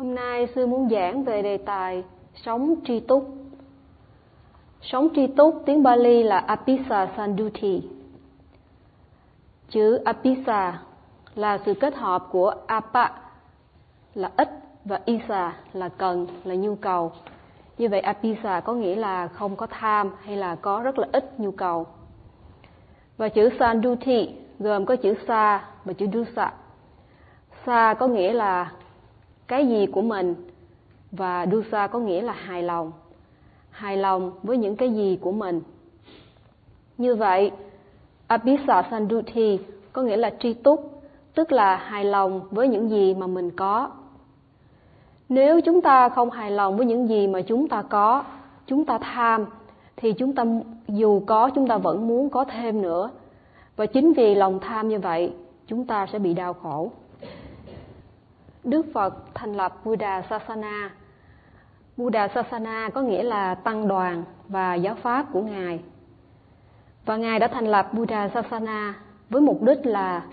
Hôm nay sư muốn giảng về đề tài sống tri túc. Sống tri túc tiếng Bali là Apisa Sanduti. Chữ Apisa là sự kết hợp của Apa là ít và Isa là cần, là nhu cầu. Như vậy Apisa có nghĩa là không có tham hay là có rất là ít nhu cầu. Và chữ Sanduti gồm có chữ Sa và chữ Dusa. Sa có nghĩa là cái gì của mình và Dusa có nghĩa là hài lòng. Hài lòng với những cái gì của mình. Như vậy, Abhisa Sanduti có nghĩa là tri túc, tức là hài lòng với những gì mà mình có. Nếu chúng ta không hài lòng với những gì mà chúng ta có, chúng ta tham, thì chúng ta dù có chúng ta vẫn muốn có thêm nữa. Và chính vì lòng tham như vậy, chúng ta sẽ bị đau khổ. Đức Phật thành lập Buddha Sasana. Buddha Sasana có nghĩa là tăng đoàn và giáo pháp của Ngài. Và Ngài đã thành lập Buddha Sasana với mục đích là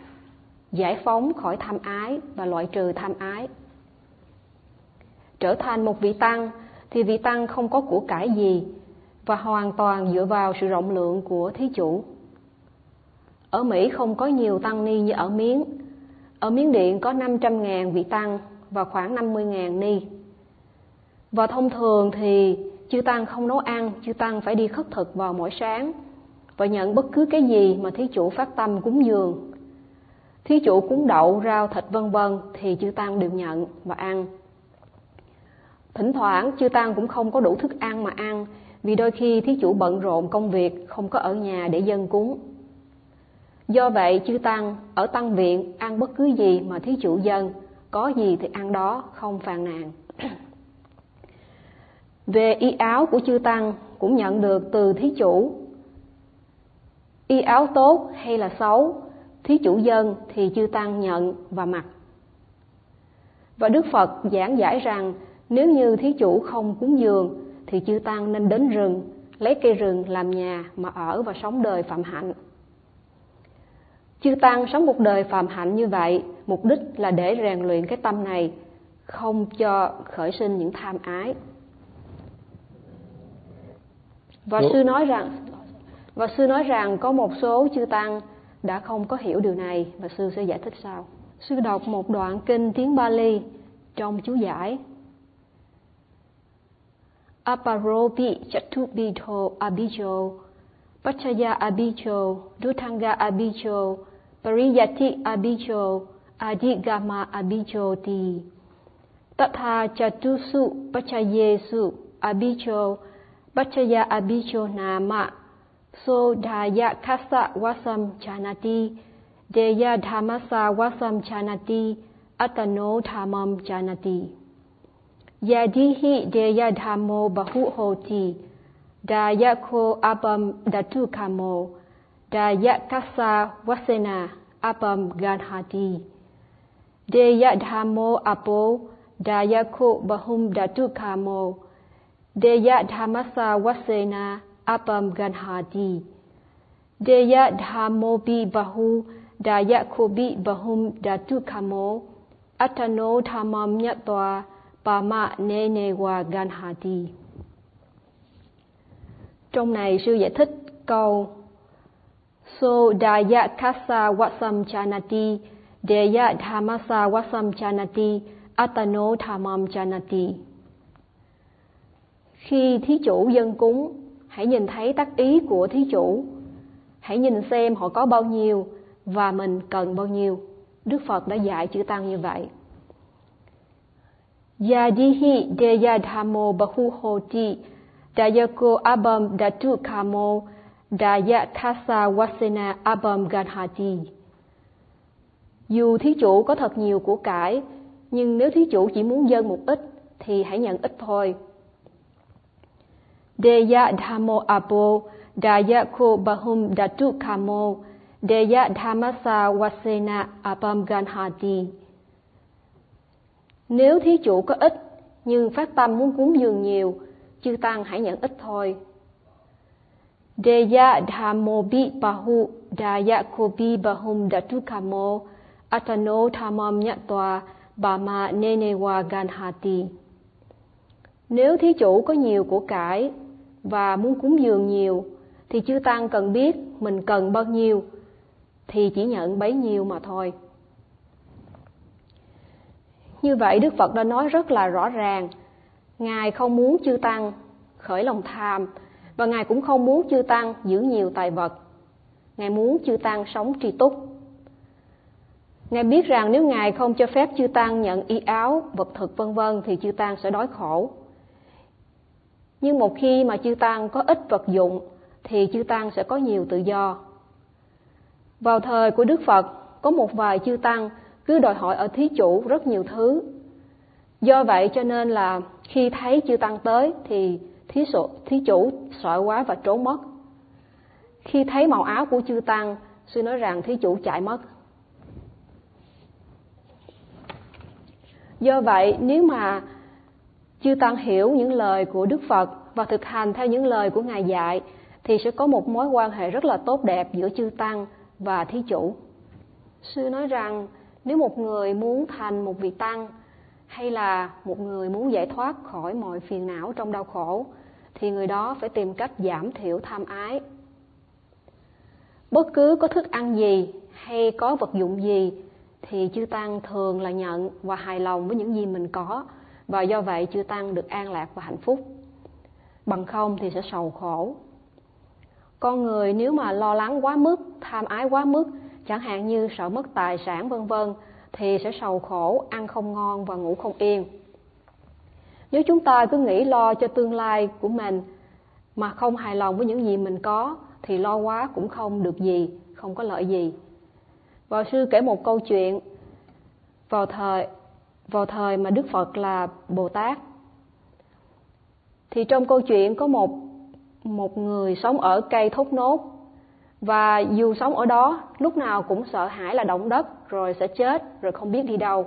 giải phóng khỏi tham ái và loại trừ tham ái. Trở thành một vị tăng thì vị tăng không có của cải gì và hoàn toàn dựa vào sự rộng lượng của thí chủ. Ở Mỹ không có nhiều tăng ni như ở Miến, ở Miến Điện có 500.000 vị tăng và khoảng 50.000 ni. Và thông thường thì chư tăng không nấu ăn, chư tăng phải đi khất thực vào mỗi sáng và nhận bất cứ cái gì mà thí chủ phát tâm cúng dường. Thí chủ cúng đậu, rau, thịt vân vân thì chư tăng đều nhận và ăn. Thỉnh thoảng chư tăng cũng không có đủ thức ăn mà ăn vì đôi khi thí chủ bận rộn công việc không có ở nhà để dân cúng. Do vậy, chư Tăng ở Tăng Viện ăn bất cứ gì mà thí chủ dân, có gì thì ăn đó, không phàn nàn. Về y áo của chư Tăng cũng nhận được từ thí chủ. Y áo tốt hay là xấu, thí chủ dân thì chư Tăng nhận và mặc. Và Đức Phật giảng giải rằng nếu như thí chủ không cúng dường thì chư Tăng nên đến rừng, lấy cây rừng làm nhà mà ở và sống đời phạm hạnh. Chư Tăng sống một đời phạm hạnh như vậy, mục đích là để rèn luyện cái tâm này, không cho khởi sinh những tham ái. Và sư nói rằng và sư nói rằng có một số chư tăng đã không có hiểu điều này và sư sẽ giải thích sau. Sư đọc một đoạn kinh tiếng Bali trong chú giải. Aparopi chatubito abijo Pachaya abijo, Dutanga abicho, Pariyati abicho, Adigama abicho ti. Tatha chatusu pachayesu abijo, Pachaya abicho nama. So daya kasa wasam chanati, Deya dhamasa wasam chanati, Atano dhamam chanati. Yadihi deya dhamo bahu hoti, da yakho apam datu kamo da yakasa wasena apam ganhati de yadhamo apo da yakho bahum datu kamo de yadhamasa wasena apam ganhati de yadhamo bi bahu da yakho bi bahum datu kamo atano dhamam nyatwa pama ne ne wa ganhati Trong này sư giải thích câu So daya kasa wasam chanati daya dhamasa wasam chanati Atano dhamam chanati Khi thí chủ dân cúng, hãy nhìn thấy tác ý của thí chủ. Hãy nhìn xem họ có bao nhiêu và mình cần bao nhiêu. Đức Phật đã dạy chữ Tăng như vậy. Yadihi daya dhamo bahu hoti Dayako abam datu kamo daya thasa wasena abam ganhati. Dù thí chủ có thật nhiều của cải, nhưng nếu thí chủ chỉ muốn dâng một ít thì hãy nhận ít thôi. Deya dhamo abo dayako bahum datu kamo deya dhamasa wasena abam ganhati. Nếu thí chủ có ít nhưng phát tâm muốn cúng dường nhiều chư tăng hãy nhận ít thôi. Deya dhammo bi bahu daya kobi bahum datukamo atano dhamam nyatwa Bama Nenewa Ganhati. Nếu thí chủ có nhiều của cải và muốn cúng dường nhiều, thì chư tăng cần biết mình cần bao nhiêu, thì chỉ nhận bấy nhiêu mà thôi. Như vậy Đức Phật đã nói rất là rõ ràng, Ngài không muốn chư tăng khởi lòng tham và Ngài cũng không muốn chư tăng giữ nhiều tài vật. Ngài muốn chư tăng sống tri túc. Ngài biết rằng nếu Ngài không cho phép chư tăng nhận y áo, vật thực vân vân thì chư tăng sẽ đói khổ. Nhưng một khi mà chư tăng có ít vật dụng thì chư tăng sẽ có nhiều tự do. Vào thời của Đức Phật, có một vài chư tăng cứ đòi hỏi ở thí chủ rất nhiều thứ. Do vậy cho nên là khi thấy chư tăng tới thì thí, sổ, thí chủ sợ quá và trốn mất. Khi thấy màu áo của chư tăng, sư nói rằng thí chủ chạy mất. Do vậy, nếu mà chư tăng hiểu những lời của Đức Phật và thực hành theo những lời của Ngài dạy, thì sẽ có một mối quan hệ rất là tốt đẹp giữa chư tăng và thí chủ. Sư nói rằng nếu một người muốn thành một vị tăng hay là một người muốn giải thoát khỏi mọi phiền não trong đau khổ thì người đó phải tìm cách giảm thiểu tham ái. Bất cứ có thức ăn gì hay có vật dụng gì thì chư tăng thường là nhận và hài lòng với những gì mình có và do vậy chư tăng được an lạc và hạnh phúc. Bằng không thì sẽ sầu khổ. Con người nếu mà lo lắng quá mức, tham ái quá mức, chẳng hạn như sợ mất tài sản vân vân thì sẽ sầu khổ, ăn không ngon và ngủ không yên. Nếu chúng ta cứ nghĩ lo cho tương lai của mình mà không hài lòng với những gì mình có thì lo quá cũng không được gì, không có lợi gì. Vào sư kể một câu chuyện vào thời vào thời mà Đức Phật là Bồ Tát. Thì trong câu chuyện có một một người sống ở cây thốt nốt và dù sống ở đó, lúc nào cũng sợ hãi là động đất, rồi sẽ chết, rồi không biết đi đâu.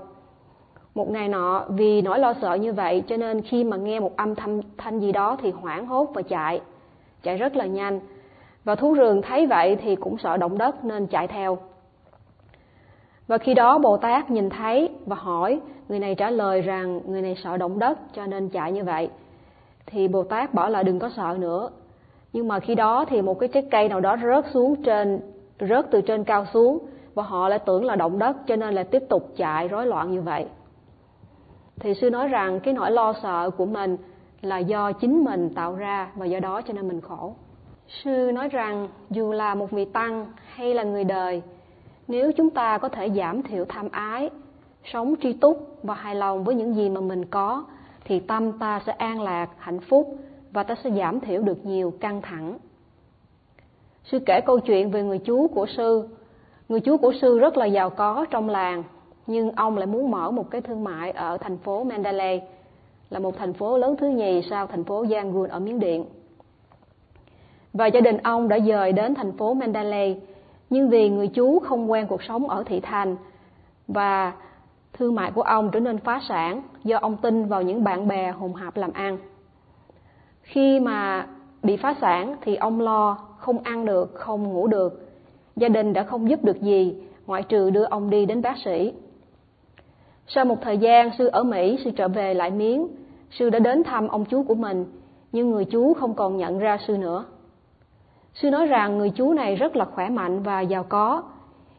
Một ngày nọ, vì nỗi lo sợ như vậy, cho nên khi mà nghe một âm thanh thanh gì đó thì hoảng hốt và chạy. Chạy rất là nhanh. Và thú rừng thấy vậy thì cũng sợ động đất nên chạy theo. Và khi đó bồ tát nhìn thấy và hỏi, người này trả lời rằng người này sợ động đất, cho nên chạy như vậy. Thì bồ tát bảo là đừng có sợ nữa nhưng mà khi đó thì một cái trái cây nào đó rớt xuống trên, rớt từ trên cao xuống và họ lại tưởng là động đất cho nên là tiếp tục chạy rối loạn như vậy. Thì sư nói rằng cái nỗi lo sợ của mình là do chính mình tạo ra và do đó cho nên mình khổ. Sư nói rằng dù là một vị tăng hay là người đời, nếu chúng ta có thể giảm thiểu tham ái, sống tri túc và hài lòng với những gì mà mình có, thì tâm ta sẽ an lạc, hạnh phúc và ta sẽ giảm thiểu được nhiều căng thẳng. Sư kể câu chuyện về người chú của sư. Người chú của sư rất là giàu có trong làng, nhưng ông lại muốn mở một cái thương mại ở thành phố Mandalay, là một thành phố lớn thứ nhì sau thành phố Yangon ở Miến Điện. Và gia đình ông đã dời đến thành phố Mandalay, nhưng vì người chú không quen cuộc sống ở thị thành và thương mại của ông trở nên phá sản do ông tin vào những bạn bè hùng hạp làm ăn. Khi mà bị phá sản thì ông lo không ăn được, không ngủ được. Gia đình đã không giúp được gì, ngoại trừ đưa ông đi đến bác sĩ. Sau một thời gian, sư ở Mỹ, sư trở về lại Miến. Sư đã đến thăm ông chú của mình, nhưng người chú không còn nhận ra sư nữa. Sư nói rằng người chú này rất là khỏe mạnh và giàu có,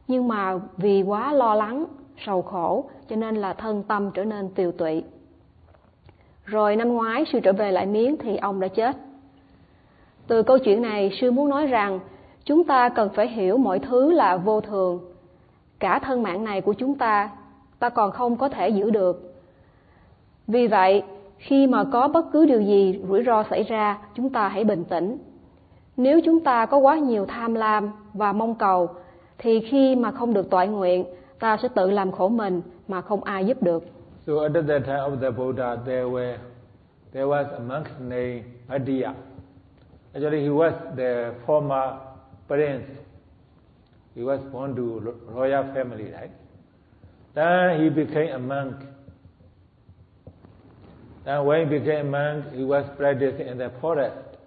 nhưng mà vì quá lo lắng, sầu khổ, cho nên là thân tâm trở nên tiều tụy. Rồi năm ngoái sư trở về lại miếng thì ông đã chết. Từ câu chuyện này sư muốn nói rằng chúng ta cần phải hiểu mọi thứ là vô thường. Cả thân mạng này của chúng ta, ta còn không có thể giữ được. Vì vậy, khi mà có bất cứ điều gì rủi ro xảy ra, chúng ta hãy bình tĩnh. Nếu chúng ta có quá nhiều tham lam và mong cầu, thì khi mà không được toại nguyện, ta sẽ tự làm khổ mình mà không ai giúp được. So at the time of the Buddha, there were there was a monk named Adiya. Actually, he was the former prince. He was born to royal family, right? Then he became a monk. Then when he became a monk, he was practicing in the forest.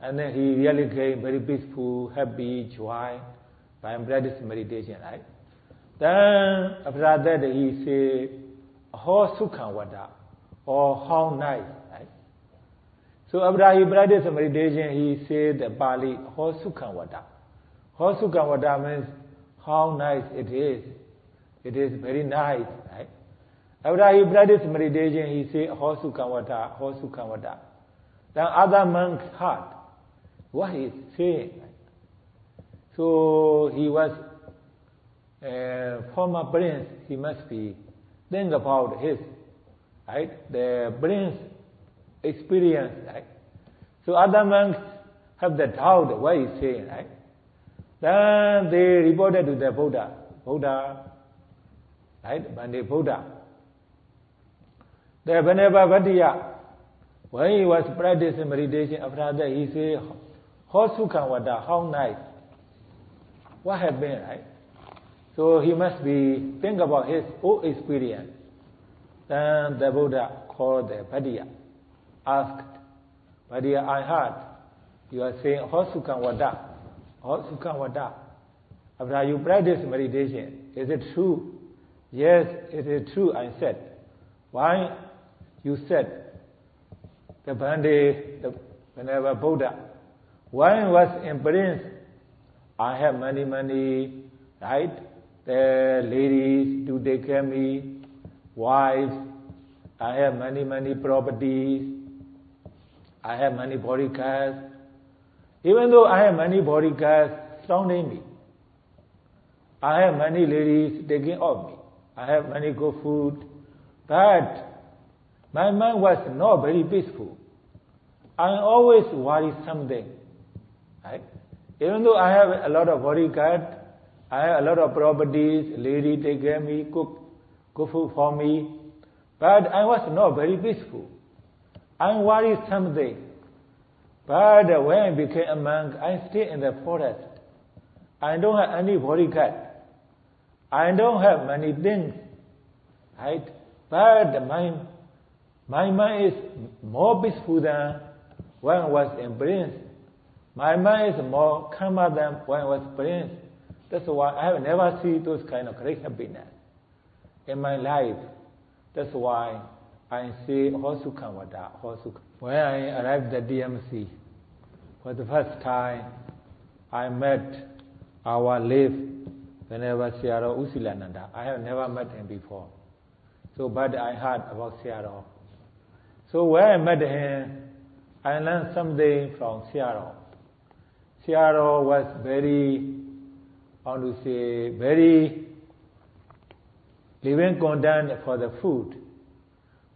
And then he really became very peaceful, happy, joy by practicing meditation, right? Then after that, he said, how Sukhamvada or how nice, right? So after he practiced meditation, he said the Pali, how Sukhamvada. How Sukhamvada means how nice it is. It is very nice, right? After he practiced meditation, he said, how Sukhamvada, how Sukhamvada. Then other monks heard what he is saying. So he was a former prince, he must be think about his right the prince experience, right? So other monks have the doubt what he's saying, right? Then they reported to the Buddha, Buddha, right? Bande Buddha. The Venerable Bhattacharya when he was practicing meditation, after that he said, How Sukhamvada, how nice. What happened, right? So he must be think about his own experience. Then the Buddha called the Bhattacharya, asked, Bhattacharya, I heard you are saying Hosukamwada, Hosukamwada. After you practice meditation, is it true? Yes, it is true, I said. Why you said the Bhante, the Venerable Buddha, when was in Prince, I have many, many, right? The ladies do take care me, wives, I have many, many properties, I have many bodyguards. Even though I have many bodyguards surrounding me, I have many ladies taking of me, I have many good food, but my mind was not very peaceful. I always worry something. Right? Even though I have a lot of bodyguard, I have a lot of properties, lady take care me, cook, cook food for me, but I was not very peaceful. I worry something. But when I became a monk, I stay in the forest. I don't have any bodyguard. I don't have many things. Right? But my my mind is more peaceful than when I was in prince. My mind is more calmer than when I was prince. That's why I have never seen those kind of great happiness in my life. That's why I say Hosukamvada, Hosuk. When I arrived at DMC, for the first time, I met our late Venerable Siaro Usilananda. I have never met him before. So, but I heard about Siaro. So when I met him, I learned something from Siaro. Siaro was very, how to say, very living content for the food.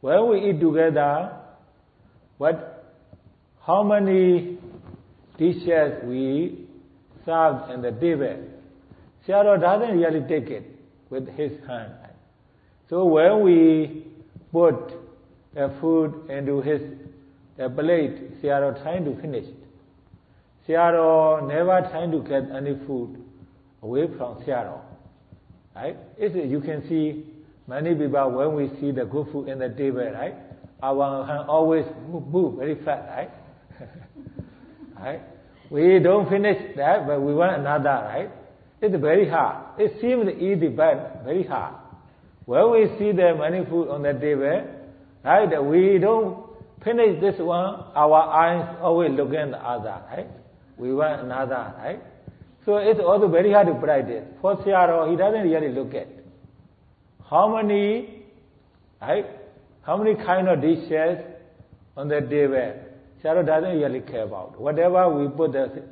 When we eat together, what, how many dishes we serve in the table, Siaro doesn't really take it with his hand. So when we put the food into his the plate, Sayadaw trying to finish it. Sayadaw never trying to get any food away from Sayadaw. Right? It's, you can see many people when we see the good food in the table, right? Our hand always move, move very fast, right? right? We don't finish that, but we want another, right? It's very hard. It seems easy, but very hard. When we see the many food on the table, Right? We don't finish this one, our eyes always look at the other, right? We want another, right? So it's also very hard to practice. For Sayadaw, he doesn't really look at how many, right? How many kind of dishes on the table. Sayadaw doesn't really care about. Whatever we put the,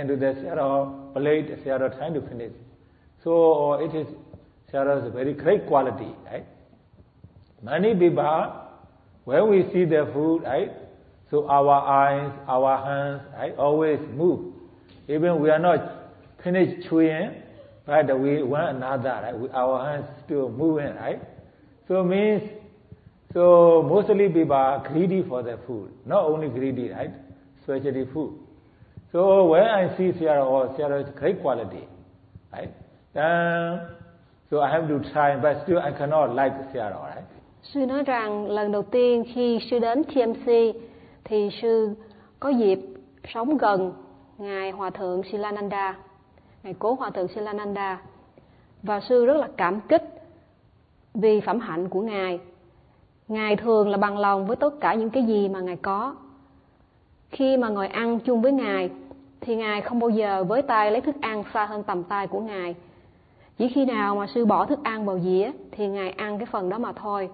into the Sayadaw plate, Sayadaw trying to finish. So it is Sayadaw's very great quality, right? Many people, when we see the food, right? So our eyes, our hands, right, always move. Even we are not finished chewing, but we want another, right? We, our hands still moving, right? So means, so mostly people are greedy for the food. Not only greedy, right? Especially food. So when I see Sierra or is great quality, right? Then, so I have to try, but still I cannot like Sierra, right? Sư nói rằng lần đầu tiên khi sư đến TMC thì sư có dịp sống gần ngài hòa thượng Silananda, ngài cố hòa thượng Silananda và sư rất là cảm kích vì phẩm hạnh của ngài. Ngài thường là bằng lòng với tất cả những cái gì mà ngài có. Khi mà ngồi ăn chung với ngài thì ngài không bao giờ với tay lấy thức ăn xa hơn tầm tay của ngài. Chỉ khi nào mà sư bỏ thức ăn vào dĩa thì ngài ăn cái phần đó mà thôi.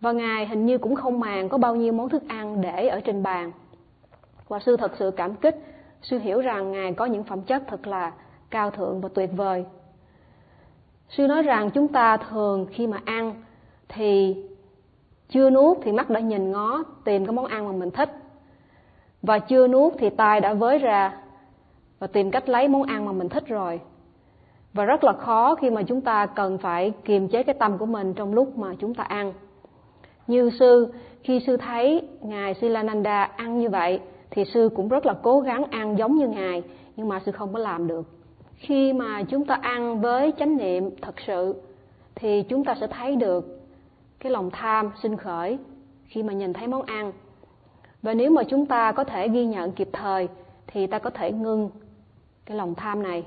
Và ngài hình như cũng không màng có bao nhiêu món thức ăn để ở trên bàn. Và sư thật sự cảm kích sư hiểu rằng ngài có những phẩm chất thật là cao thượng và tuyệt vời. Sư nói rằng chúng ta thường khi mà ăn thì chưa nuốt thì mắt đã nhìn ngó, tìm cái món ăn mà mình thích. Và chưa nuốt thì tai đã với ra và tìm cách lấy món ăn mà mình thích rồi. Và rất là khó khi mà chúng ta cần phải kiềm chế cái tâm của mình trong lúc mà chúng ta ăn. Như sư, khi sư thấy ngài silananda ăn như vậy thì sư cũng rất là cố gắng ăn giống như ngài, nhưng mà sư không có làm được. Khi mà chúng ta ăn với chánh niệm thật sự, thì chúng ta sẽ thấy được cái lòng tham sinh khởi khi mà nhìn thấy món ăn. Và nếu mà chúng ta có thể ghi nhận kịp thời, thì ta có thể ngưng cái lòng tham này.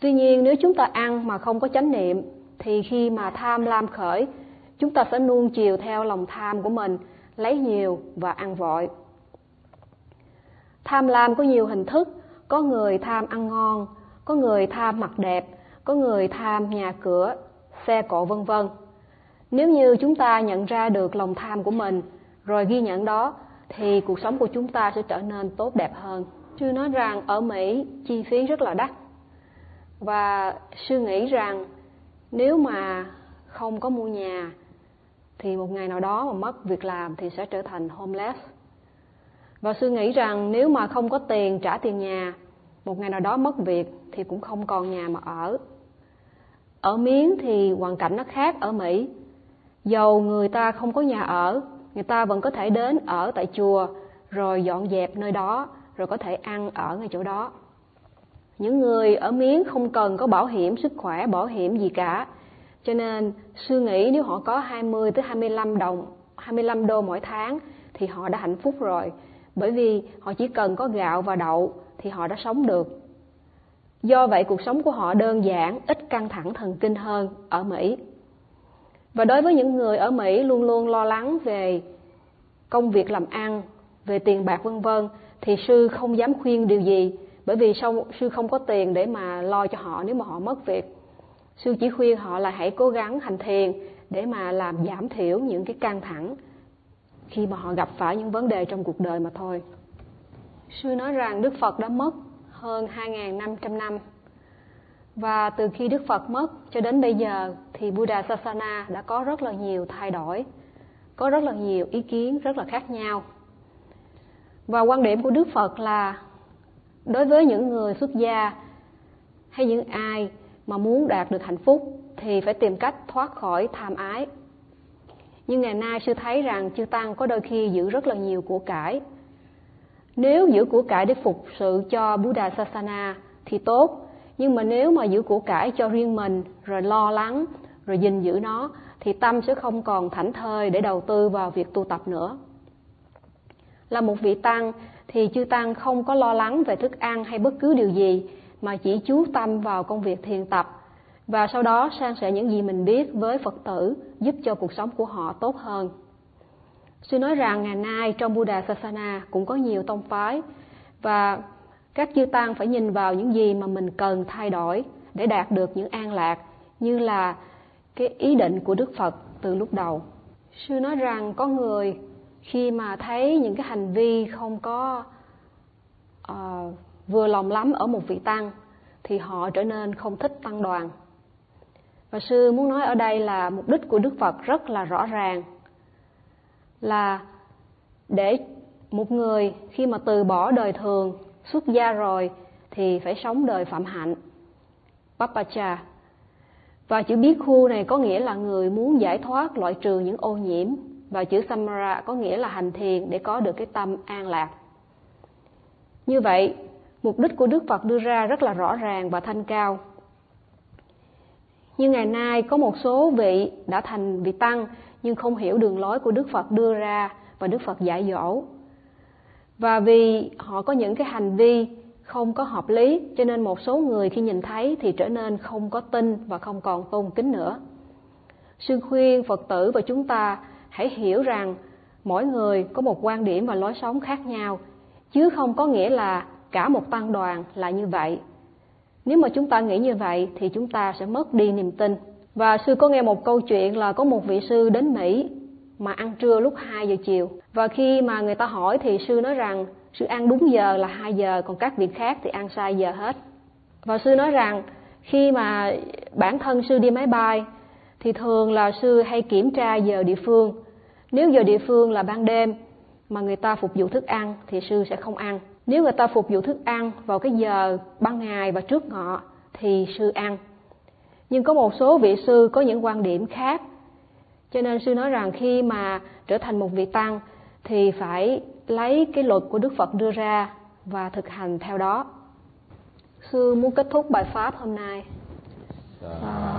Tuy nhiên, nếu chúng ta ăn mà không có chánh niệm, thì khi mà tham lam khởi, chúng ta sẽ nuông chiều theo lòng tham của mình, lấy nhiều và ăn vội tham lam có nhiều hình thức. Có người tham ăn ngon, có người tham mặc đẹp, có người tham nhà cửa, xe cộ vân vân. Nếu như chúng ta nhận ra được lòng tham của mình, rồi ghi nhận đó, thì cuộc sống của chúng ta sẽ trở nên tốt đẹp hơn. Sư nói rằng ở mỹ, chi phí rất là đắt. Và sư nghĩ rằng nếu mà không có mua nhà, thì một ngày nào đó mà mất việc làm thì sẽ trở thành homeless và suy nghĩ rằng nếu mà không có tiền trả tiền nhà, một ngày nào đó mất việc thì cũng không còn nhà mà ở. Ở miến thì hoàn cảnh nó khác ở mỹ. Dầu người ta không có nhà ở, người ta vẫn có thể đến ở tại chùa, rồi dọn dẹp nơi đó, rồi có thể ăn ở ngay chỗ đó. Những người ở miến không cần có bảo hiểm sức khỏe, bảo hiểm gì cả. Cho nên suy nghĩ nếu họ có 20 tới 25 đồng 25 đô mỗi tháng thì họ đã hạnh phúc rồi bởi vì họ chỉ cần có gạo và đậu thì họ đã sống được. Do vậy, cuộc sống của họ đơn giản, ít căng thẳng thần kinh hơn ở mỹ. Và đối với những người ở mỹ luôn luôn lo lắng về công việc làm ăn, về tiền bạc vân vân, thì sư không dám khuyên điều gì. Bởi vì sau, sư không có tiền để mà lo cho họ nếu mà họ mất việc. Sư chỉ khuyên họ là hãy cố gắng hành thiền để mà làm giảm thiểu những cái căng thẳng khi mà họ gặp phải những vấn đề trong cuộc đời mà thôi sư nói rằng đức phật đã mất hơn 2.500 năm và từ khi Đức Phật mất cho đến bây giờ thì Buddha Sasana đã có rất là nhiều thay đổi, có rất là nhiều ý kiến rất là khác nhau. Và quan điểm của Đức Phật là đối với những người xuất gia hay những ai mà muốn đạt được hạnh phúc thì phải tìm cách thoát khỏi tham ái. Nhưng ngày nay sư thấy rằng chư tăng có đôi khi giữ rất là nhiều của cải. Nếu giữ của cải để phục sự cho Buddha Sasana thì tốt, nhưng mà nếu mà giữ của cải cho riêng mình rồi lo lắng rồi gìn giữ nó thì tâm sẽ không còn thảnh thơi để đầu tư vào việc tu tập nữa là một vị tăng thì chư tăng không có lo lắng về thức ăn hay bất cứ điều gì mà chỉ chú tâm vào công việc thiền tập và sau đó san sẻ những gì mình biết với phật tử giúp cho cuộc sống của họ tốt hơn. Sư nói rằng ngày nay trong buddha sasana cũng có nhiều tông phái và các chư tăng phải nhìn vào những gì mà mình cần thay đổi để đạt được những an lạc như là cái ý định của đức phật từ lúc đầu. Sư nói rằng có người khi mà thấy những cái hành vi không có uh, vừa lòng lắm ở một vị tăng thì họ trở nên không thích tăng đoàn và sư muốn nói ở đây là mục đích của đức phật rất là rõ ràng, là để một người khi mà từ bỏ đời thường, xuất gia rồi thì phải sống đời phạm hạnh. Papacha. Và chữ biết khu này có nghĩa là người muốn giải thoát loại trừ những ô nhiễm. Và chữ samara có nghĩa là hành thiền để có được cái tâm an lạc. Như vậy, mục đích của đức phật đưa ra rất là rõ ràng và thanh cao nhưng ngày nay có một số vị đã thành vị tăng, nhưng không hiểu đường lối của đức phật đưa ra và đức phật dạy dỗ. Và vì họ có những cái hành vi không có hợp lý, cho nên một số người khi nhìn thấy thì trở nên không có tin và không còn tôn kính nữa. Sư khuyên phật tử và chúng ta hãy hiểu rằng mỗi người có một quan điểm và lối sống khác nhau, chứ không có nghĩa là cả một tăng đoàn là như vậy nếu mà chúng ta nghĩ như vậy, thì chúng ta sẽ mất đi niềm tin. Và sư có nghe một câu chuyện là có một vị sư đến mỹ mà ăn trưa lúc 2 giờ chiều. Và khi mà người ta hỏi thì sư nói rằng, sư ăn đúng giờ là 2 giờ, còn các việc khác thì ăn sai giờ hết. Và sư nói rằng, khi mà bản thân sư đi máy bay, thì thường là sư hay kiểm tra giờ địa phương. Nếu giờ địa phương là ban đêm mà người ta phục vụ thức ăn, thì sư sẽ không ăn nếu người ta phục vụ thức ăn vào cái giờ ban ngày và trước ngọ, thì sư ăn. Nhưng có một số vị sư có những quan điểm khác. Cho nên sư nói rằng khi mà trở thành một vị tăng, thì phải lấy cái luật của đức phật đưa ra và thực hành theo đó. Sư muốn kết thúc bài pháp hôm nay. À.